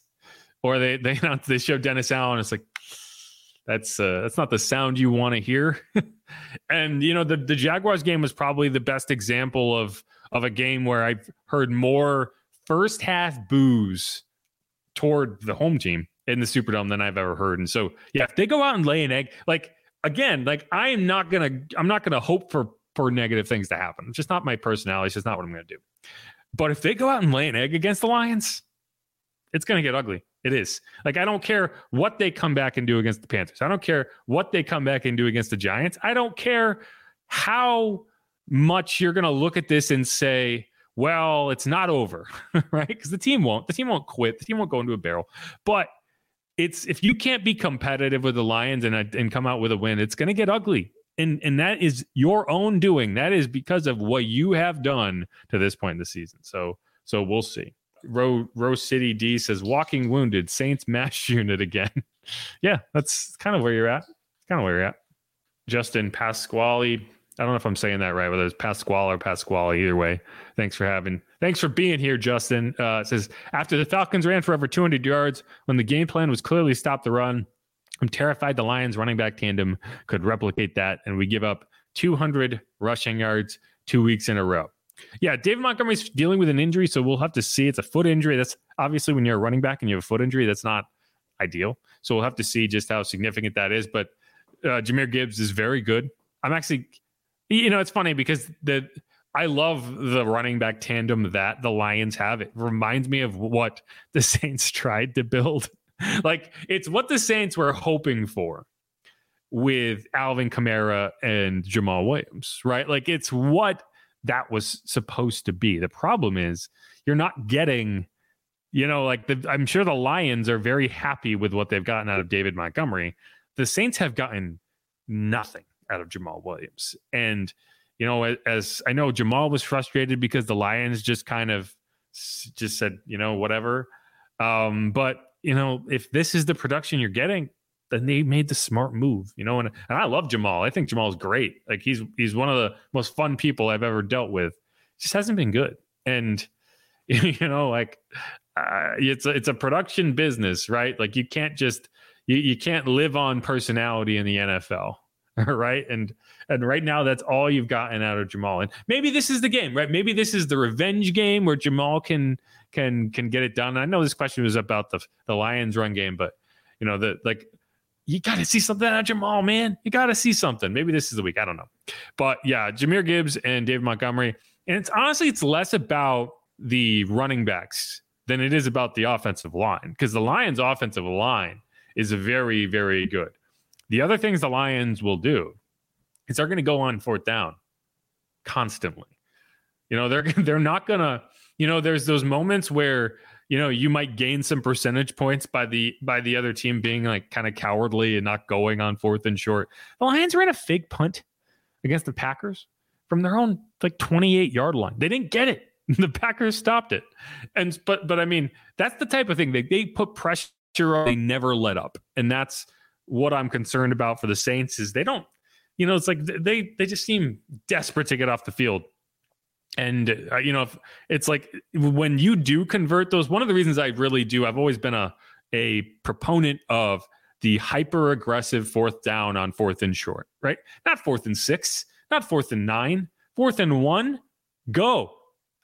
Or they they announce they show Dennis Allen. It's like that's uh, that's not the sound you want to hear. and you know the the Jaguars game was probably the best example of of a game where I've heard more first half boos toward the home team in the Superdome than I've ever heard. And so, yeah, if they go out and lay an egg, like again, like I am not gonna, I'm not gonna hope for for negative things to happen. It's just not my personality. It's just not what I'm gonna do. But if they go out and lay an egg against the Lions, it's gonna get ugly. It is. Like I don't care what they come back and do against the Panthers. I don't care what they come back and do against the Giants. I don't care how much you're gonna look at this and say, well, it's not over, right? Because the team won't. The team won't quit. The team won't go into a barrel. But it's if you can't be competitive with the Lions and uh, and come out with a win, it's going to get ugly. And and that is your own doing. That is because of what you have done to this point in the season. So so we'll see. Row Row City D says walking wounded Saints mash unit again. yeah, that's kind of where you're at. It's kind of where you're at. Justin Pasquale I don't know if I'm saying that right, whether it's Pasquale or Pasquale. Either way, thanks for having, thanks for being here, Justin. Uh, says after the Falcons ran for over 200 yards, when the game plan was clearly stop the run, I'm terrified the Lions running back tandem could replicate that, and we give up 200 rushing yards two weeks in a row. Yeah, David Montgomery's dealing with an injury, so we'll have to see. It's a foot injury. That's obviously when you're a running back and you have a foot injury, that's not ideal. So we'll have to see just how significant that is. But uh, Jahmyr Gibbs is very good. I'm actually you know, it's funny because the I love the running back tandem that the Lions have. It reminds me of what the Saints tried to build. like it's what the Saints were hoping for with Alvin Kamara and Jamaal Williams, right? Like it's what that was supposed to be. The problem is you're not getting, you know, like the, I'm sure the Lions are very happy with what they've gotten out of David Montgomery. The Saints have gotten nothing out of Jamaal Williams. And, you know, as I know Jamaal was frustrated because the Lions just kind of just said, you know, whatever. Um, but, you know, if this is the production you're getting, then they made the smart move, you know. And and I love Jamaal. I think Jamaal's great. Like he's he's one of the most fun people I've ever dealt with. Just hasn't been good. And you know, like uh, it's a, it's a production business, right? Like you can't just you, you can't live on personality in the NFL, right? And and right now that's all you've gotten out of Jamaal. And maybe this is the game, right? Maybe this is the revenge game where Jamaal can can can get it done. I know this question was about the the Lions run game, but you know the like you got to see something out of Jamaal, man. You got to see something. Maybe this is the week. I don't know. But yeah, Jahmyr Gibbs and David Montgomery. And it's honestly, it's less about the running backs than it is about the offensive line because the Lions' offensive line is very, very good. The other things the Lions will do is they're going to go on fourth down constantly. You know, they're they're not going to, you know, there's those moments where you know you might gain some percentage points by the by the other team being like kind of cowardly and not going on fourth and short. The Lions ran a fake punt against the Packers from their own like 28 yard line. They didn't get it. The Packers stopped it. And but but I mean that's the type of thing they they put pressure on. They never let up, and that's what I'm concerned about for the Saints is they don't. You know, it's like they they just seem desperate to get off the field. And uh, you know it's like when you do convert those one of the reasons i really do i've always been a a proponent of the hyper aggressive fourth down on fourth and short right? Not fourth and six not fourth and nine fourth and one go.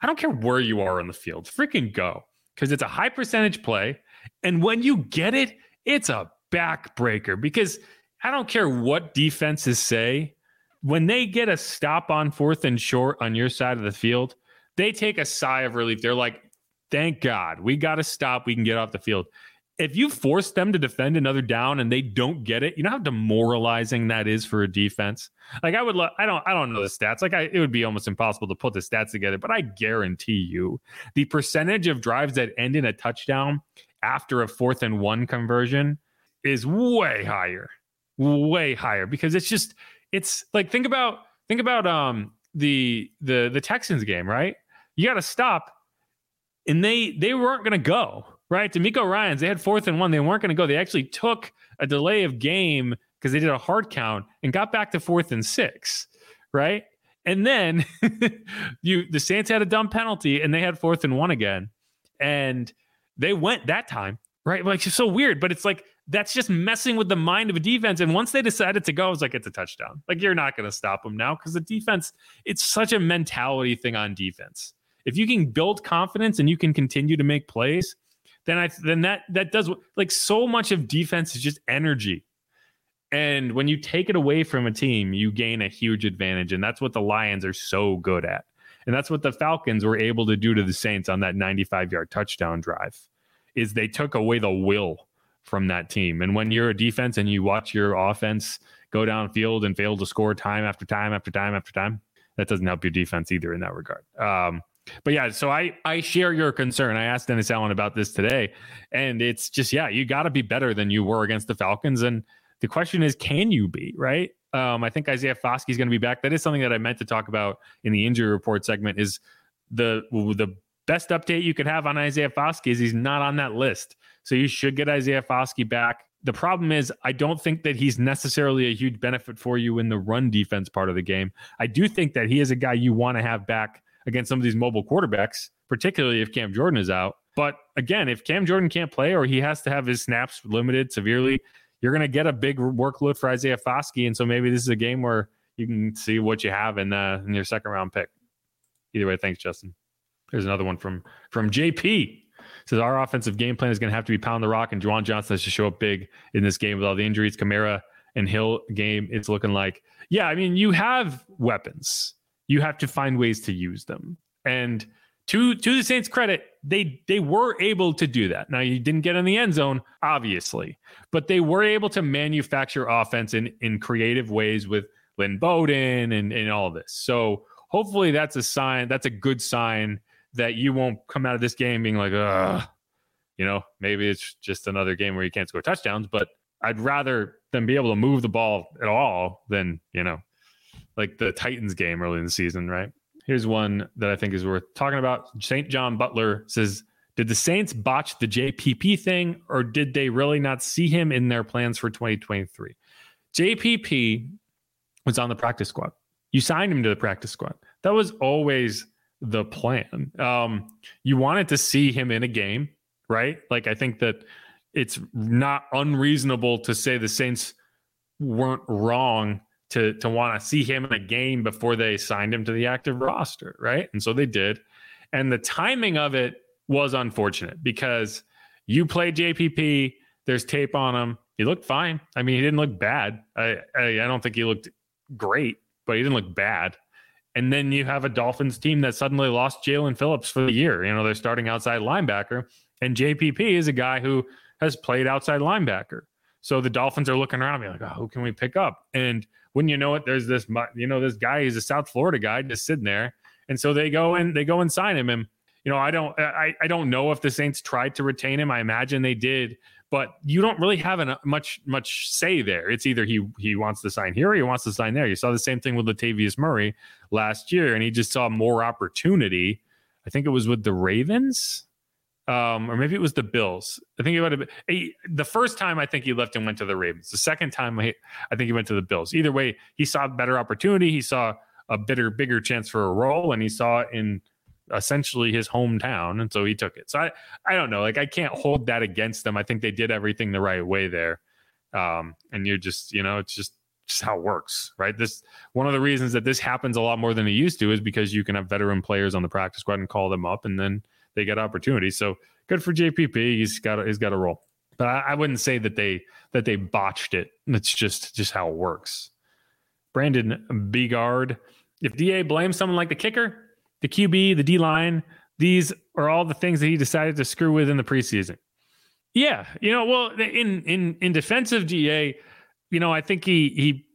I don't care where you are on the field freaking go because it's a high percentage play. And when you get it it's a backbreaker because i don't care what defenses say when they get a stop on fourth and short on your side of the field, they take a sigh of relief. They're like, thank God, we got to stop. We can get off the field. If you force them to defend another down and they don't get it, you know how demoralizing that is for a defense. Like I would, lo- I don't, I don't know the stats. Like I, it would be almost impossible to put the stats together. But I guarantee you, the percentage of drives that end in a touchdown after a fourth and one conversion is way higher, way higher because it's just it's like think about think about um the the the Texans game, right? You got to stop, and they they weren't going to go right. DeMeco Ryans they had fourth and one, they weren't going to go. They actually took a delay of game because they did a hard count and got back to fourth and six, right? And then you the Saints had a dumb penalty and they had fourth and one again, and they went that time, right? Like it's so weird, but it's like that's just messing with the mind of a defense. And once they decided to go, I was like, it's a touchdown. Like you're not going to stop them now because the defense, it's such a mentality thing on defense. If you can build confidence and you can continue to make plays, then I then that that does like so much of defense is just energy. And when you take it away from a team, you gain a huge advantage. And that's what the Lions are so good at. And that's what the Falcons were able to do to the Saints on that 95 yard touchdown drive is they took away the will from that team. And when you're a defense and you watch your offense go downfield and fail to score time after time after time after time, that doesn't help your defense either in that regard. Um, but yeah, so I I share your concern. I asked Dennis Allen about this today, and it's just yeah, you got to be better than you were against the Falcons. And the question is, can you be right? Um, I think Isaiah Foskey is going to be back. That is something that I meant to talk about in the injury report segment. Is the the best update you could have on Isaiah Foskey is he's not on that list. So you should get Isaiah Foskey back. The problem is, I don't think that he's necessarily a huge benefit for you in the run defense part of the game. I do think that he is a guy you want to have back against some of these mobile quarterbacks, particularly if Cam Jordan is out. But again, if Cam Jordan can't play or he has to have his snaps limited severely, you're going to get a big workload for Isaiah Foskey. And so maybe this is a game where you can see what you have in, uh, in your second round pick. Either way, thanks, Justin. There's another one from from JP says our offensive game plan is going to have to be pound the rock, and Juwan Johnson has to show up big in this game with all the injuries. Kamara and Hill game, it's looking like, yeah, I mean, you have weapons. you have to find ways to use them. And to to the Saints' credit, they they were able to do that. Now you didn't get in the end zone, obviously, but they were able to manufacture offense in in creative ways with Lynn Bowden and and all this. So hopefully that's a sign. That's a good sign that you won't come out of this game being like, ugh, you know, maybe it's just another game where you can't score touchdowns. But I'd rather them be able to move the ball at all than you know, like the Titans game early in the season, right? Here's one that I think is worth talking about. St. John Butler says, Did the Saints botch the JPP thing, or did they really not see him in their plans for 2023? JPP was on the practice squad. You signed him to the practice squad. That was always the plan. Um, you wanted to see him in a game, right? Like, I think that it's not unreasonable to say the Saints weren't wrong to to want to see him in a game before they signed him to the active roster, right? And so they did. And the timing of it was unfortunate because you played JPP, there's tape on him. He looked fine. I mean, he didn't look bad. I, I, I don't think he looked great, but he didn't look bad. And then you have a Dolphins team that suddenly lost Jaelan Phillips for the year. You know, they're starting outside linebacker, and JPP is a guy who has played outside linebacker. So the Dolphins are looking around, being like, oh, who can we pick up? And when you know it, there's this, you know, this guy, he's a South Florida guy just sitting there. And so they go and they go and sign him. And, you know, I don't, I, I don't know if the Saints tried to retain him. I imagine they did, but you don't really have an, much, much say there. It's either he, he wants to sign here or he wants to sign there. You saw the same thing with Latavius Murray last year, and he just saw more opportunity. I think it was with the Ravens um, or maybe it was the Bills. I think he would have been the first time. I think he left and went to the Ravens. The second time, I think he went to the Bills. Either way, he saw better opportunity. He saw a better, bigger chance for a role, and he saw it in essentially his hometown, and so he took it. So I, I don't know. Like I can't hold that against them. I think they did everything the right way there. Um, and you're just, you know, it's just just how it works, right? This one of the reasons that this happens a lot more than it used to is because you can have veteran players on the practice squad and call them up, and then they get opportunities. So good for JPP. He's got a, he's got a role, but I, I wouldn't say that they that they botched it. It's just just how it works. Brandon Begard. If Da blames someone like the kicker, the QB, the D line, these are all the things that he decided to screw with in the preseason. Yeah, you know, well, in in in defensive Da, you know, I think he he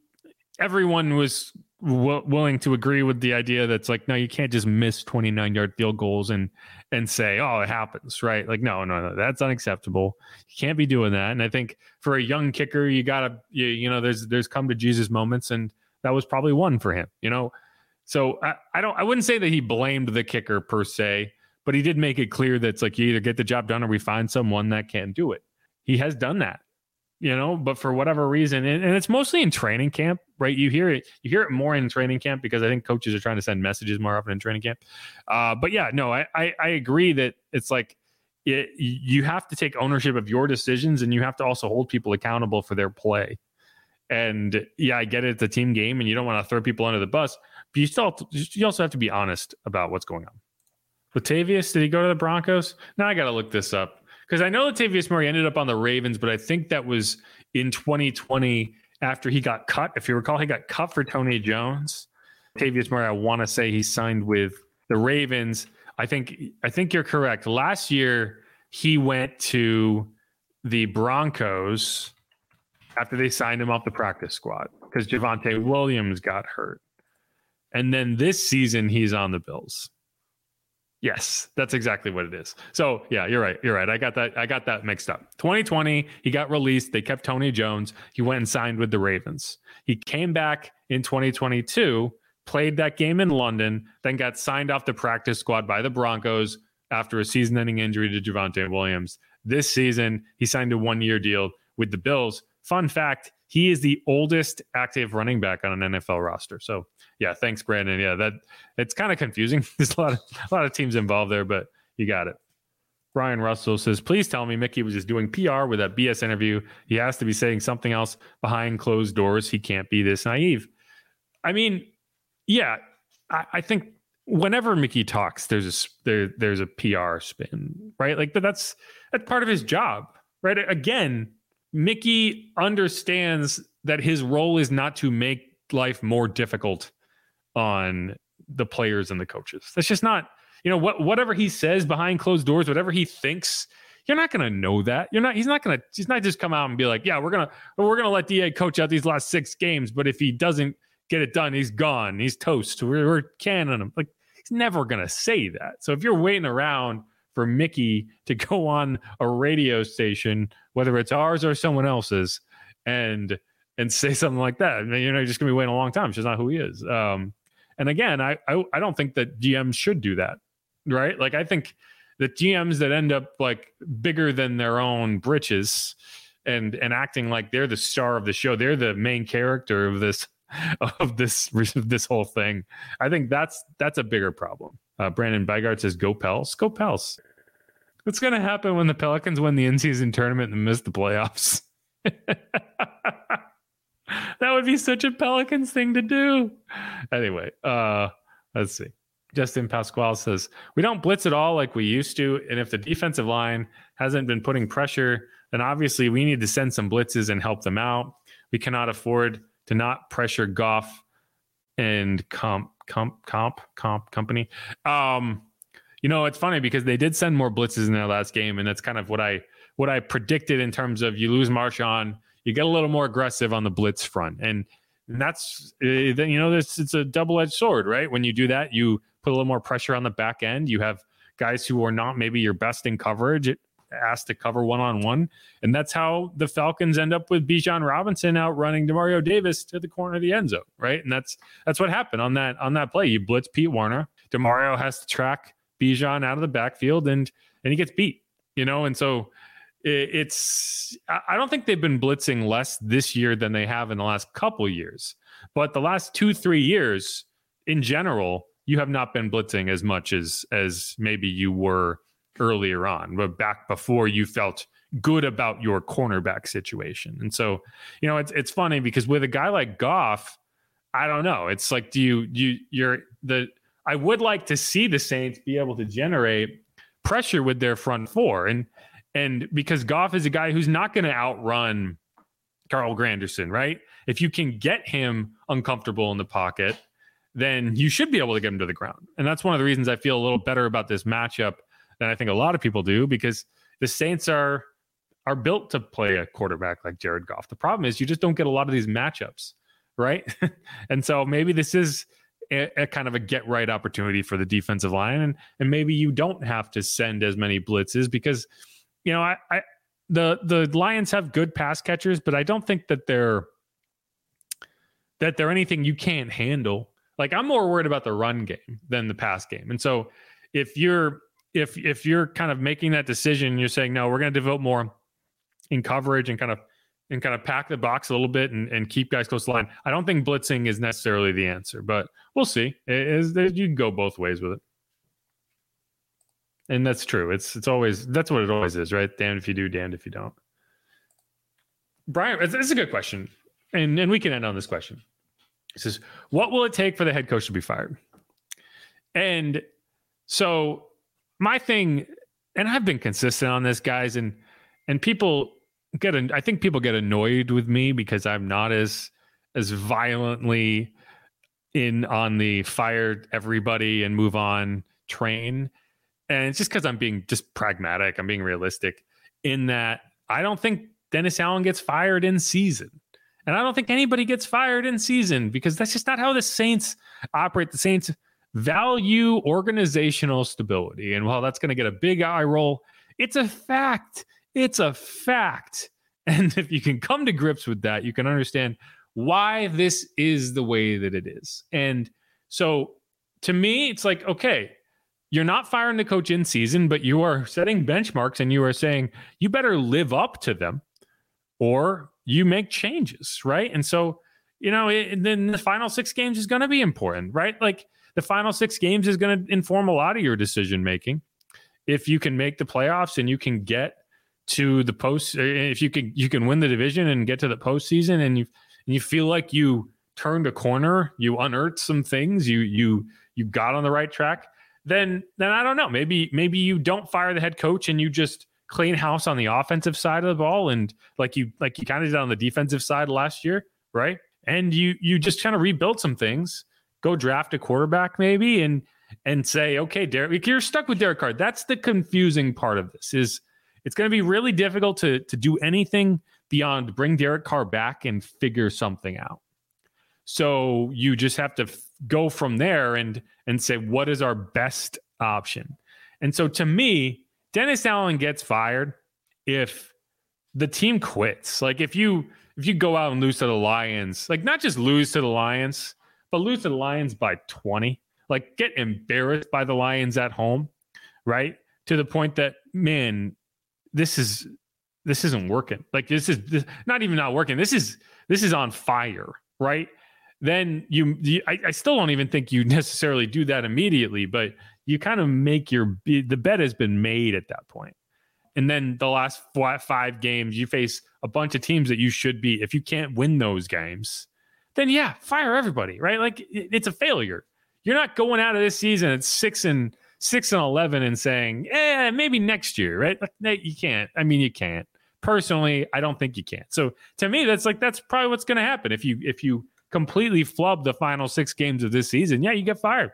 everyone was w- willing to agree with the idea that's like, no, you can't just miss 29 yard field goals and and say, oh, it happens, right? Like, no, no, no, that's unacceptable. You can't be doing that. And I think for a young kicker, you gotta, you, you know, there's there's come to Jesus moments, and that was probably one for him, you know. So I, I don't, I wouldn't say that he blamed the kicker per se, but he did make it clear that it's like you either get the job done or we find someone that can do it. He has done that you know but for whatever reason and, and, it's mostly in training camp right? You hear it you hear it more in training camp because i think coaches are trying to send messages more often in training camp. Uh, but yeah no I, I, I agree that it's like it, you have to take ownership of your decisions and you have to also hold people accountable for their play. And yeah i get it it's a team game and you don't want to throw people under the bus you still you also have to be honest about what's going on latavius did he go to the broncos now i gotta look this up because I know Latavius Murray ended up on the Ravens, but I think that was in 2020 after he got cut. If you recall, he got cut for Tony Jones. Latavius Murray, I want to say he signed with the Ravens. I think I think you're correct. Last year he went to the Broncos after they signed him off the practice squad because Javonte Williams got hurt. And then this season he's on the Bills. Yes, that's exactly what it is. So yeah, you're right. You're right. I got that. I got that mixed up. 2020, he got released. They kept Tony Jones. He went and signed with the Ravens. He came back in 2022, played that game in London, then got signed off the practice squad by the Broncos after a season-ending injury to Javonte Williams. This season, he signed a one-year deal with the Bills. Fun fact: he is the oldest active running back on an NFL roster. So yeah, thanks, Brandon. Yeah, that it's kind of confusing. There's a lot of a lot of teams involved there, but you got it. Brian Russell says, please tell me Mickey was just doing PR with that BS interview. He has to be saying something else behind closed doors. He can't be this naive. I mean, yeah, I, I think whenever Mickey talks, there's a there, there's a PR spin, right? Like, that's that's part of his job, right? Again, Mickey understands that his role is not to make life more difficult on the players and the coaches. That's just not, you know, what whatever he says behind closed doors, whatever he thinks, you're not gonna know that. You're not. He's not gonna. He's not just come out and be like, yeah, we're gonna we're gonna let Da coach out these last six games, but if he doesn't get it done, he's gone. He's toast. We're, we're canning him. Like he's never gonna say that. So if you're waiting around for Mickey to go on a radio station, whether it's ours or someone else's, and and say something like that, I mean, you're just gonna be waiting a long time. Just not who he is. Um, and again, I, I I don't think that GMs should do that, right? Like I think the GMs that end up like bigger than their own britches and and acting like they're the star of the show, they're the main character of this of this this whole thing. I think that's that's a bigger problem. Uh, Brandon Bygart says, "Go Pels, go Pels." What's going to happen when the Pelicans win the in-season tournament and miss the playoffs? that would be such a Pelicans thing to do. Anyway, uh, let's see. Justin Pasquale says, We don't blitz at all like we used to. And if the defensive line hasn't been putting pressure, then obviously we need to send some blitzes and help them out. We cannot afford to not pressure Goff and comp, comp, comp, comp company. Um, you know, it's funny because they did send more blitzes in their last game, and that's kind of what I what I predicted in terms of you lose Marshon, you get a little more aggressive on the blitz front, and, and that's eh, then you know this it's a double edged sword, right? When you do that, you put a little more pressure on the back end. You have guys who are not maybe your best in coverage asked to cover one on one. And that's how the Falcons end up with Bijan Robinson outrunning Demario Davis to the corner of the end zone, right? And that's that's what happened on that on that play. You blitz Pete Werner, Demario has to track Bijan out of the backfield and and he gets beat, you know, and so it, it's I don't think they've been blitzing less this year than they have in the last couple years. But the last two, three years in general, you have not been blitzing as much as as maybe you were earlier on, but back before you felt good about your cornerback situation. And so, you know, it's it's funny because with a guy like Goff, I don't know. It's like do you you you're the I would like to see the Saints be able to generate pressure with their front four and and because Goff is a guy who's not going to outrun Carl Granderson, right? If you can get him uncomfortable in the pocket, then you should be able to get him to the ground. And that's one of the reasons I feel a little better about this matchup than I think a lot of people do because the Saints are are built to play a quarterback like Jared Goff. The problem is you just don't get a lot of these matchups, right? and so maybe this is a, a, kind of a get right opportunity for the defensive line, and and maybe you don't have to send as many blitzes because you know I, I the the Lions have good pass catchers, but I don't think that they're that they're anything you can't handle. Like I'm more worried about the run game than the pass game. And so if you're if if you're kind of making that decision, you're saying no, we're going to devote more in coverage and kind of and kind of pack the box a little bit and, and keep guys close to line. I don't think blitzing is necessarily the answer, but we'll see. It is, you can go both ways with it, and that's true. It's it's always that's what it always is, right? Damned if you do, damned if you don't. Brian, it's, it's a good question, and and we can end on this question. He says, "What will it take for the head coach to be fired?" And so my thing, and I've been consistent on this, guys, and and people get, I think people get annoyed with me because I'm not as as violently in on the fire everybody and move on train. And it's just because I'm being just pragmatic. I'm being realistic in that I don't think Dennis Allen gets fired in season. And I don't think anybody gets fired in season because that's just not how the Saints operate. The Saints value organizational stability. And while that's going to get a big eye roll, it's a fact. It's a fact. And if you can come to grips with that, you can understand why this is the way that it is. And so to me, it's like, okay, you're not firing the coach in season, but you are setting benchmarks and you are saying you better live up to them or you make changes, right? And so, you know, it, then the final six games is going to be important, right? Like the final six games is going to inform a lot of your decision making. If you can make the playoffs and you can get to the post, eh, eh, if you can you can win the division and get to the postseason, and you and you feel like you turned a corner, you unearthed some things, you you you got on the right track, then then I don't know. Maybe maybe you don't fire the head coach and you just clean house on the offensive side of the ball and like you like you kind of did on the defensive side last year, right? And you you just kind of rebuild some things go draft a quarterback maybe and and say, okay, Derek, you're stuck with Derek Carr. That's the confusing part of this. Is it's going to be really difficult to to do anything beyond bring Derek Carr back and figure something out. So you just have to f- go from there and and say what is our best option. And so to me, Dennis Allen gets fired if the team quits. Like if you if you go out and lose to the Lions, like not just lose to the Lions, but lose to the Lions by 20, like get embarrassed by the Lions at home, right? To the point that man, this is this isn't working. Like this is this, not even not working. This is this is on fire, right? Then you, you I, I still don't even think you necessarily do that immediately, but you kind of make your the bet has been made at that point. And then the last five games, you face a bunch of teams that you should be. If you can't win those games, then yeah, fire everybody, right? Like it's a failure. You're not going out of this season at six and six and eleven and saying, "Eh, maybe next year," right? Like, you can't. I mean, you can't. Personally, I don't think you can. So to me, that's like that's probably what's going to happen if you if you completely flub the final six games of this season. Yeah, you get fired.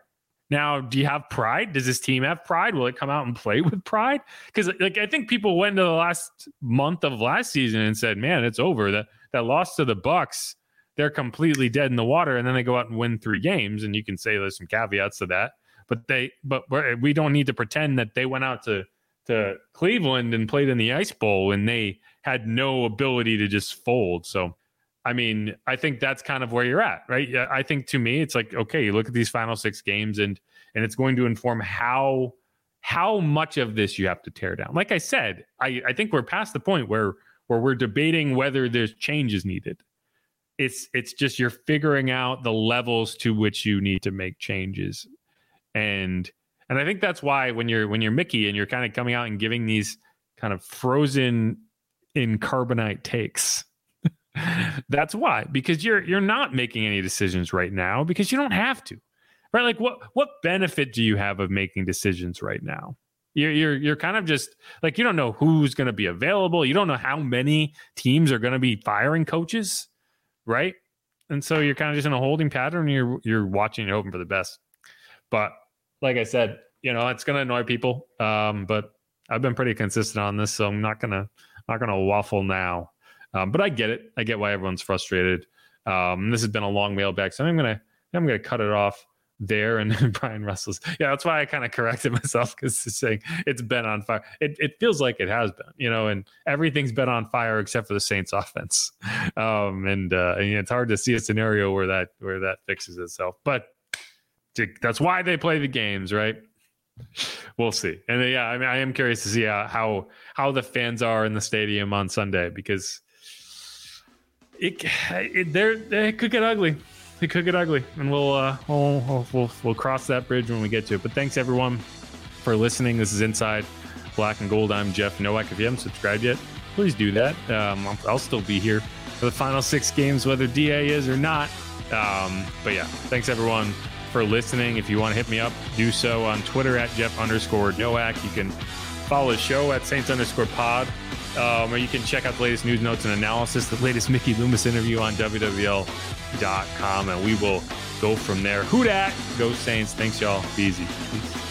Now, do you have pride? Does this team have pride? Will it come out and play with pride? Because like I think people went to the last month of last season and said, "Man, it's over." That that loss to the Bucs, they're completely dead in the water, and then they go out and win three games. And you can say there's some caveats to that, but they but we don't need to pretend that they went out to to Cleveland and played in the Ice Bowl and they had no ability to just fold. So I mean, I think that's kind of where you're at, right? I think to me, it's like, okay, you look at these final six games and and it's going to inform how how much of this you have to tear down. Like I said, I, I think we're past the point where where we're debating whether there's changes needed. It's it's just you're figuring out the levels to which you need to make changes. And and I think that's why when you're when you're Mickey and you're kind of coming out and giving these kind of frozen in carbonite takes that's why, because you're you're not making any decisions right now because you don't have to. Right? Like what what benefit do you have of making decisions right now? You're you're you're kind of just like you don't know who's going to be available. You don't know how many teams are going to be firing coaches, right? And so you're kind of just in a holding pattern. You're you're watching and hoping for the best. But like I said, you know, it's going to annoy people. Um, but I've been pretty consistent on this, so I'm not gonna not gonna waffle now. Um, but I get it. I get why everyone's frustrated. Um, this has been a long mailbag, so I'm gonna I'm gonna cut it off there. And Brian Russell's yeah, that's why I kind of corrected myself because it's saying it's been on fire. It, it feels like it has been, you know, and everything's been on fire except for the Saints offense. Um, and, uh, and it's hard to see a scenario where that where that fixes itself. But that's why they play the games, right? We'll see. And uh, yeah, I mean, I am curious to see how how, how the fans are in the stadium on Sunday because it, it there it could get ugly. It could get ugly, and we'll, uh, we'll we'll we'll cross that bridge when we get to it. But thanks everyone for listening. This is Inside Black and Gold. I'm Jeff Nowak. If you haven't subscribed yet, please do that. Um, I'll, I'll, still be here for the final six games, whether DA is or not. Um, but yeah, thanks everyone for listening. If you want to hit me up, do so on Twitter at Jeff underscore Nowak. You can follow the show at Saints underscore pod um, or you can check out the latest news notes and analysis, the latest Mickey Loomis interview on WWL.com, and we will go from there. Who dat? Go Saints. Thanks, y'all. Be easy. Peace.